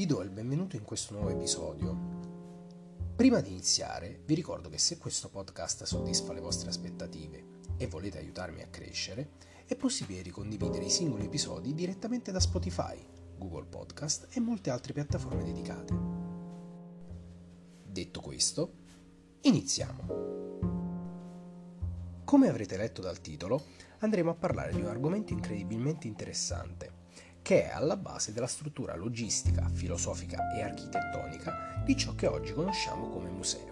Vi do il benvenuto in questo nuovo episodio. Prima di iniziare, vi ricordo che se questo podcast soddisfa le vostre aspettative e volete aiutarmi a crescere, è possibile ricondividere i singoli episodi direttamente da Spotify, Google Podcast e molte altre piattaforme dedicate. Detto questo, iniziamo. Come avrete letto dal titolo, andremo a parlare di un argomento incredibilmente interessante che è alla base della struttura logistica, filosofica e architettonica di ciò che oggi conosciamo come museo.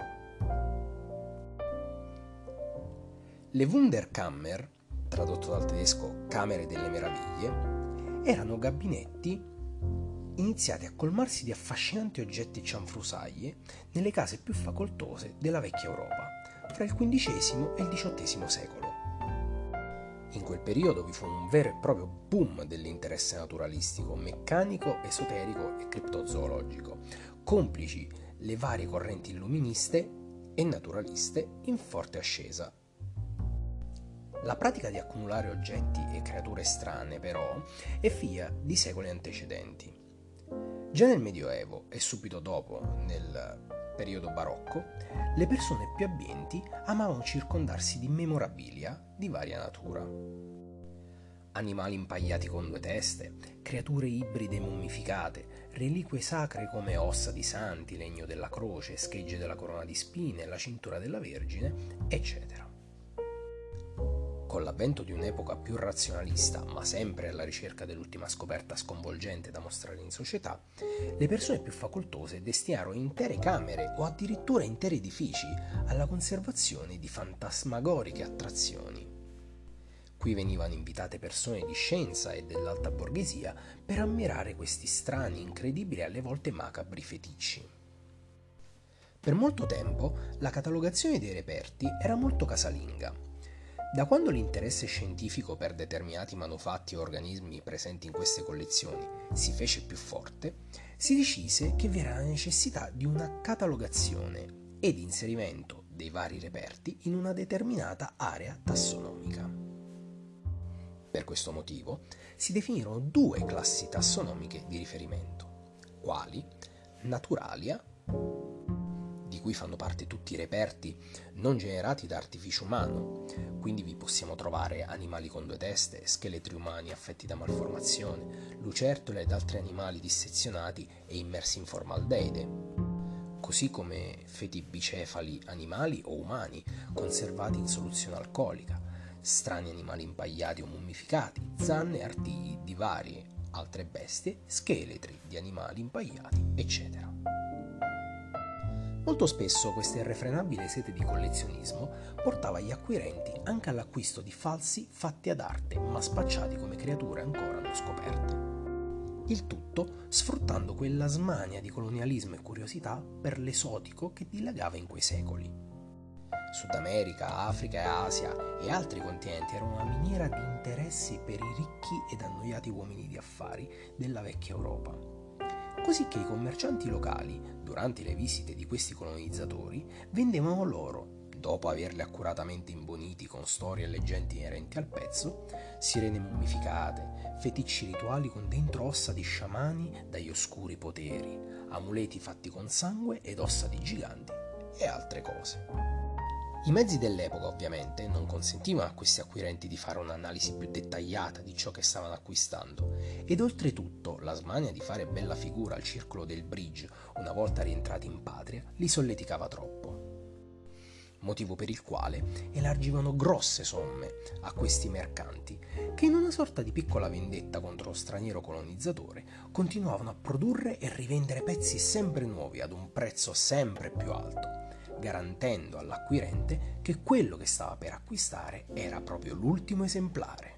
Le Wunderkammer, tradotto dal tedesco Camere delle Meraviglie, erano gabinetti iniziati a colmarsi di affascinanti oggetti cianfrusaglie nelle case più facoltose della vecchia Europa, fra il XV e il XVIII secolo. In quel periodo vi fu un vero e proprio boom dell'interesse naturalistico, meccanico, esoterico e criptozoologico, complici le varie correnti illuministe e naturaliste in forte ascesa. La pratica di accumulare oggetti e creature strane, però, è figlia di secoli antecedenti. Già nel Medioevo e subito dopo, nel periodo barocco, le persone più abbienti amavano circondarsi di memorabilia di varia natura. Animali impagliati con due teste, creature ibride mummificate, reliquie sacre come ossa di santi, legno della croce, schegge della corona di spine, la cintura della Vergine, eccetera. Con l'avvento di un'epoca più razionalista, ma sempre alla ricerca dell'ultima scoperta sconvolgente da mostrare in società, le persone più facoltose destinarono intere camere o addirittura interi edifici alla conservazione di fantasmagoriche attrazioni. Qui venivano invitate persone di scienza e dell'alta borghesia per ammirare questi strani, incredibili e alle volte macabri feticci. Per molto tempo la catalogazione dei reperti era molto casalinga da quando l'interesse scientifico per determinati manufatti o organismi presenti in queste collezioni si fece più forte, si decise che vi era la necessità di una catalogazione ed inserimento dei vari reperti in una determinata area tassonomica. Per questo motivo si definirono due classi tassonomiche di riferimento, quali Naturalia di cui fanno parte tutti i reperti non generati da artificio umano, quindi vi possiamo trovare animali con due teste, scheletri umani affetti da malformazione, lucertole ed altri animali dissezionati e immersi in formaldeide, così come feti bicefali animali o umani conservati in soluzione alcolica, strani animali impagliati o mummificati, zanne e artigli di varie altre bestie, scheletri di animali impagliati, eccetera. Molto spesso questa irrefrenabile sete di collezionismo portava gli acquirenti anche all'acquisto di falsi fatti ad arte, ma spacciati come creature ancora non scoperte. Il tutto sfruttando quella smania di colonialismo e curiosità per l'esotico che dilagava in quei secoli. Sud America, Africa e Asia e altri continenti erano una miniera di interessi per i ricchi ed annoiati uomini di affari della vecchia Europa così che i commercianti locali, durante le visite di questi colonizzatori, vendevano loro, dopo averle accuratamente imboniti con storie e leggende inerenti al pezzo, sirene mummificate, feticci rituali con dentro ossa di sciamani dagli oscuri poteri, amuleti fatti con sangue ed ossa di giganti e altre cose. I mezzi dell'epoca ovviamente non consentivano a questi acquirenti di fare un'analisi più dettagliata di ciò che stavano acquistando ed oltretutto la smania di fare bella figura al circolo del bridge una volta rientrati in patria li solleticava troppo. Motivo per il quale elargivano grosse somme a questi mercanti che in una sorta di piccola vendetta contro lo straniero colonizzatore continuavano a produrre e rivendere pezzi sempre nuovi ad un prezzo sempre più alto garantendo all'acquirente che quello che stava per acquistare era proprio l'ultimo esemplare.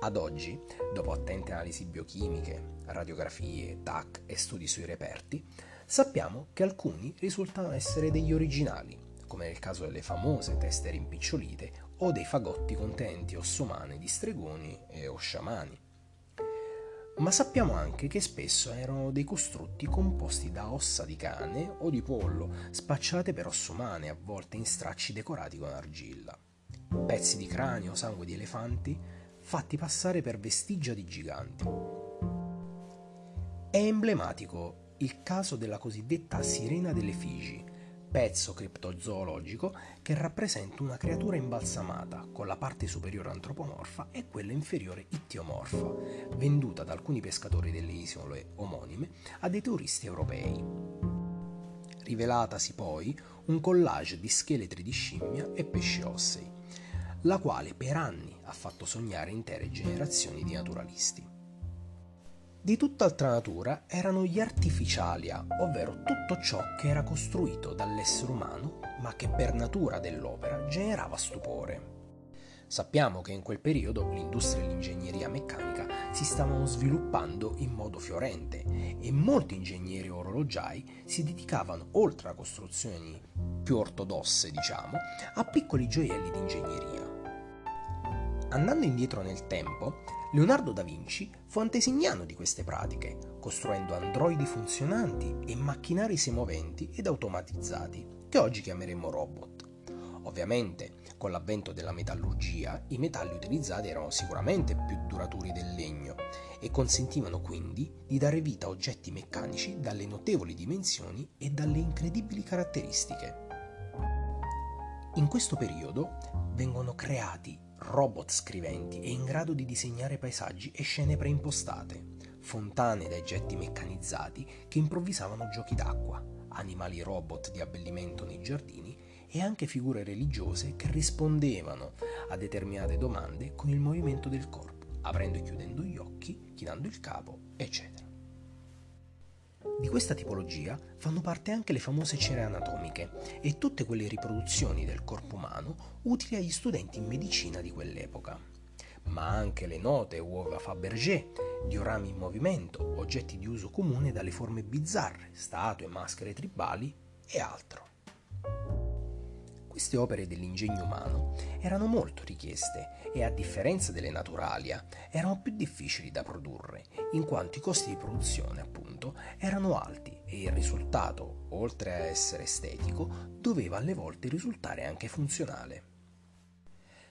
Ad oggi, dopo attente analisi biochimiche, radiografie, TAC e studi sui reperti, sappiamo che alcuni risultano essere degli originali, come nel caso delle famose teste rimpicciolite o dei fagotti contenenti osso umane di stregoni e o sciamani ma sappiamo anche che spesso erano dei costrutti composti da ossa di cane o di pollo, spacciate per ossa umane, avvolte in stracci decorati con argilla. Pezzi di cranio, sangue di elefanti, fatti passare per vestigia di giganti. È emblematico il caso della cosiddetta sirena delle Figi, pezzo criptozoologico che rappresenta una creatura imbalsamata con la parte superiore antropomorfa e quella inferiore ittiomorfa, venduta da alcuni pescatori delle isole omonime a dei turisti europei. Rivelatasi poi un collage di scheletri di scimmia e pesci ossei, la quale per anni ha fatto sognare intere generazioni di naturalisti. Di tutt'altra natura erano gli artificialia, ovvero tutto ciò che era costruito dall'essere umano, ma che per natura dell'opera generava stupore. Sappiamo che in quel periodo l'industria dell'ingegneria meccanica si stavano sviluppando in modo fiorente e molti ingegneri orologiai si dedicavano, oltre a costruzioni più ortodosse, diciamo, a piccoli gioielli di ingegneria. Andando indietro nel tempo, Leonardo da Vinci fu antesignano di queste pratiche, costruendo androidi funzionanti e macchinari semoventi ed automatizzati, che oggi chiameremo robot. Ovviamente, con l'avvento della metallurgia, i metalli utilizzati erano sicuramente più duraturi del legno e consentivano quindi di dare vita a oggetti meccanici dalle notevoli dimensioni e dalle incredibili caratteristiche. In questo periodo vengono creati robot scriventi e in grado di disegnare paesaggi e scene preimpostate, fontane dai getti meccanizzati che improvvisavano giochi d'acqua, animali robot di abbellimento nei giardini e anche figure religiose che rispondevano a determinate domande con il movimento del corpo, aprendo e chiudendo gli occhi, chinando il capo, eccetera. Di questa tipologia fanno parte anche le famose cere anatomiche e tutte quelle riproduzioni del corpo umano utili agli studenti in medicina di quell'epoca, ma anche le note uova Fabergé, diorami in movimento, oggetti di uso comune dalle forme bizzarre, statue, maschere tribali e altro. Queste opere dell'ingegno umano erano molto richieste e a differenza delle naturalia erano più difficili da produrre, in quanto i costi di produzione, appunto, erano alti e il risultato, oltre a essere estetico, doveva alle volte risultare anche funzionale.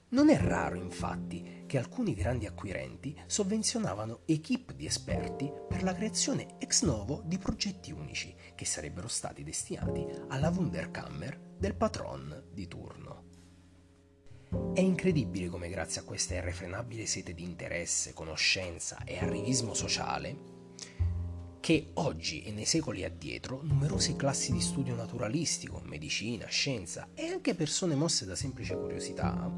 Non è raro, infatti, che alcuni grandi acquirenti sovvenzionavano equip di esperti per la creazione ex novo di progetti unici che sarebbero stati destinati alla Wunderkammer del patron di turno. È incredibile come grazie a questa irrefrenabile sete di interesse, conoscenza e arrivismo sociale, che oggi e nei secoli addietro numerose classi di studio naturalistico, medicina, scienza e anche persone mosse da semplice curiosità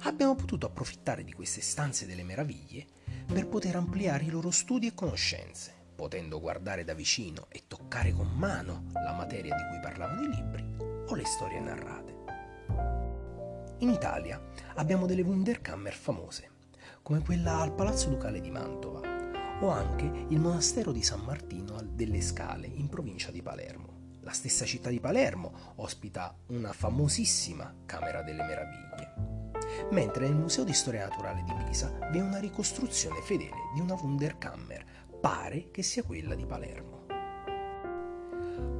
abbiano potuto approfittare di queste stanze delle meraviglie per poter ampliare i loro studi e conoscenze, potendo guardare da vicino e toccare con mano la materia di cui parlavano i libri o le storie narrate. In Italia abbiamo delle Wunderkammer famose, come quella al Palazzo Ducale di Mantova, o anche il monastero di San Martino delle Scale in provincia di Palermo. La stessa città di Palermo ospita una famosissima Camera delle Meraviglie, mentre nel Museo di Storia Naturale di Pisa vi è una ricostruzione fedele di una Wunderkammer, pare che sia quella di Palermo.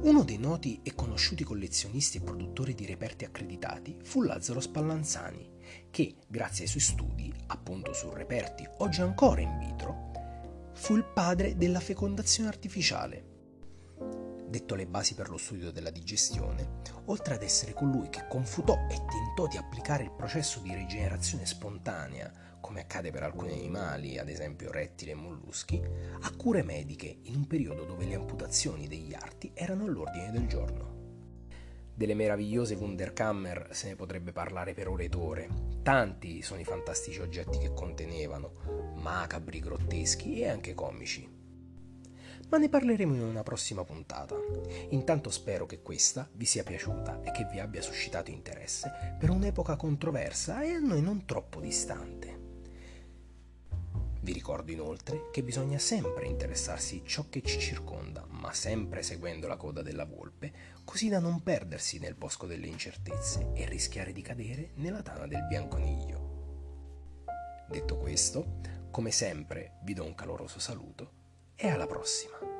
Uno dei noti e conosciuti collezionisti e produttori di reperti accreditati fu Lazzaro Spallanzani, che, grazie ai suoi studi, appunto su reperti oggi ancora in vitro, fu il padre della fecondazione artificiale. Detto le basi per lo studio della digestione, oltre ad essere colui che confutò e tentò di applicare il processo di rigenerazione spontanea, come accade per alcuni animali, ad esempio rettili e molluschi, a cure mediche in un periodo dove le amputazioni degli arti erano all'ordine del giorno. Delle meravigliose Wunderkammer se ne potrebbe parlare per ore ed ore. Tanti sono i fantastici oggetti che contenevano, macabri, grotteschi e anche comici. Ma ne parleremo in una prossima puntata. Intanto spero che questa vi sia piaciuta e che vi abbia suscitato interesse per un'epoca controversa e a noi non troppo distante. Vi ricordo inoltre che bisogna sempre interessarsi ciò che ci circonda, ma sempre seguendo la coda della volpe, così da non perdersi nel bosco delle incertezze e rischiare di cadere nella tana del bianconiglio. Detto questo, come sempre vi do un caloroso saluto e alla prossima.